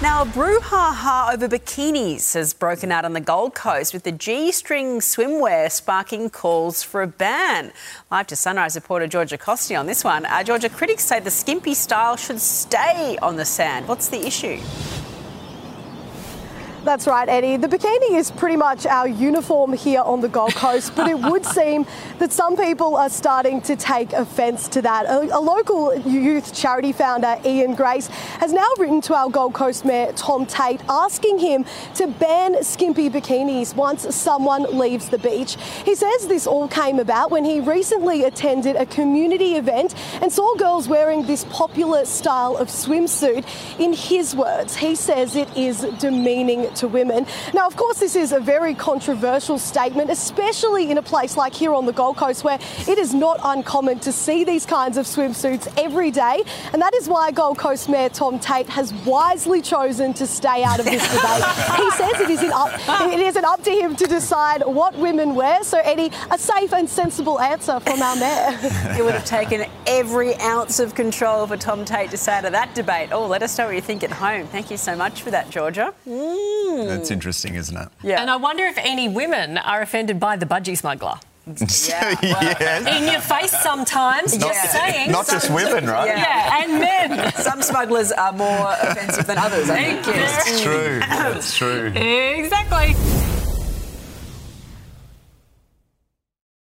Now, a brouhaha over bikinis has broken out on the Gold Coast with the G string swimwear sparking calls for a ban. Live to Sunrise reporter Georgia Costi on this one. Uh, Georgia, critics say the skimpy style should stay on the sand. What's the issue? That's right, Eddie. The bikini is pretty much our uniform here on the Gold Coast, but it would seem that some people are starting to take offence to that. A, a, local youth charity founder, Ian Grace, has now written to our Gold Coast Mayor, Tom Tate, asking him to ban skimpy bikinis once someone leaves the beach. He says this all came about when he recently attended a community event and saw girls wearing this popular style of swimsuit. In his words, he says it is demeaning to women. Now, of course, this is a very controversial statement, especially in a place like here on the Gold Coast where it is not uncommon to see these kinds of swimsuits every day. And that is why Gold Coast Mayor Tom Tate has wisely chosen to stay out of this debate. he says it isn't, up, it isn't up to him to decide what women wear. So, Eddie, a safe and sensible answer from our mayor. it would have taken every ounce of control for Tom Tate to say out of that debate. Oh, let us know what you think at home. Thank you so much for that, Georgia. Mm. That's hmm. interesting, isn't it? Yeah. And I wonder if any women are offended by the budgie smuggler. Yeah, well, yes. In your face sometimes, not, just saying. Not just women, right? Yeah. yeah, and men. Some smugglers are more offensive than others, I think. It's true. It's true. Exactly.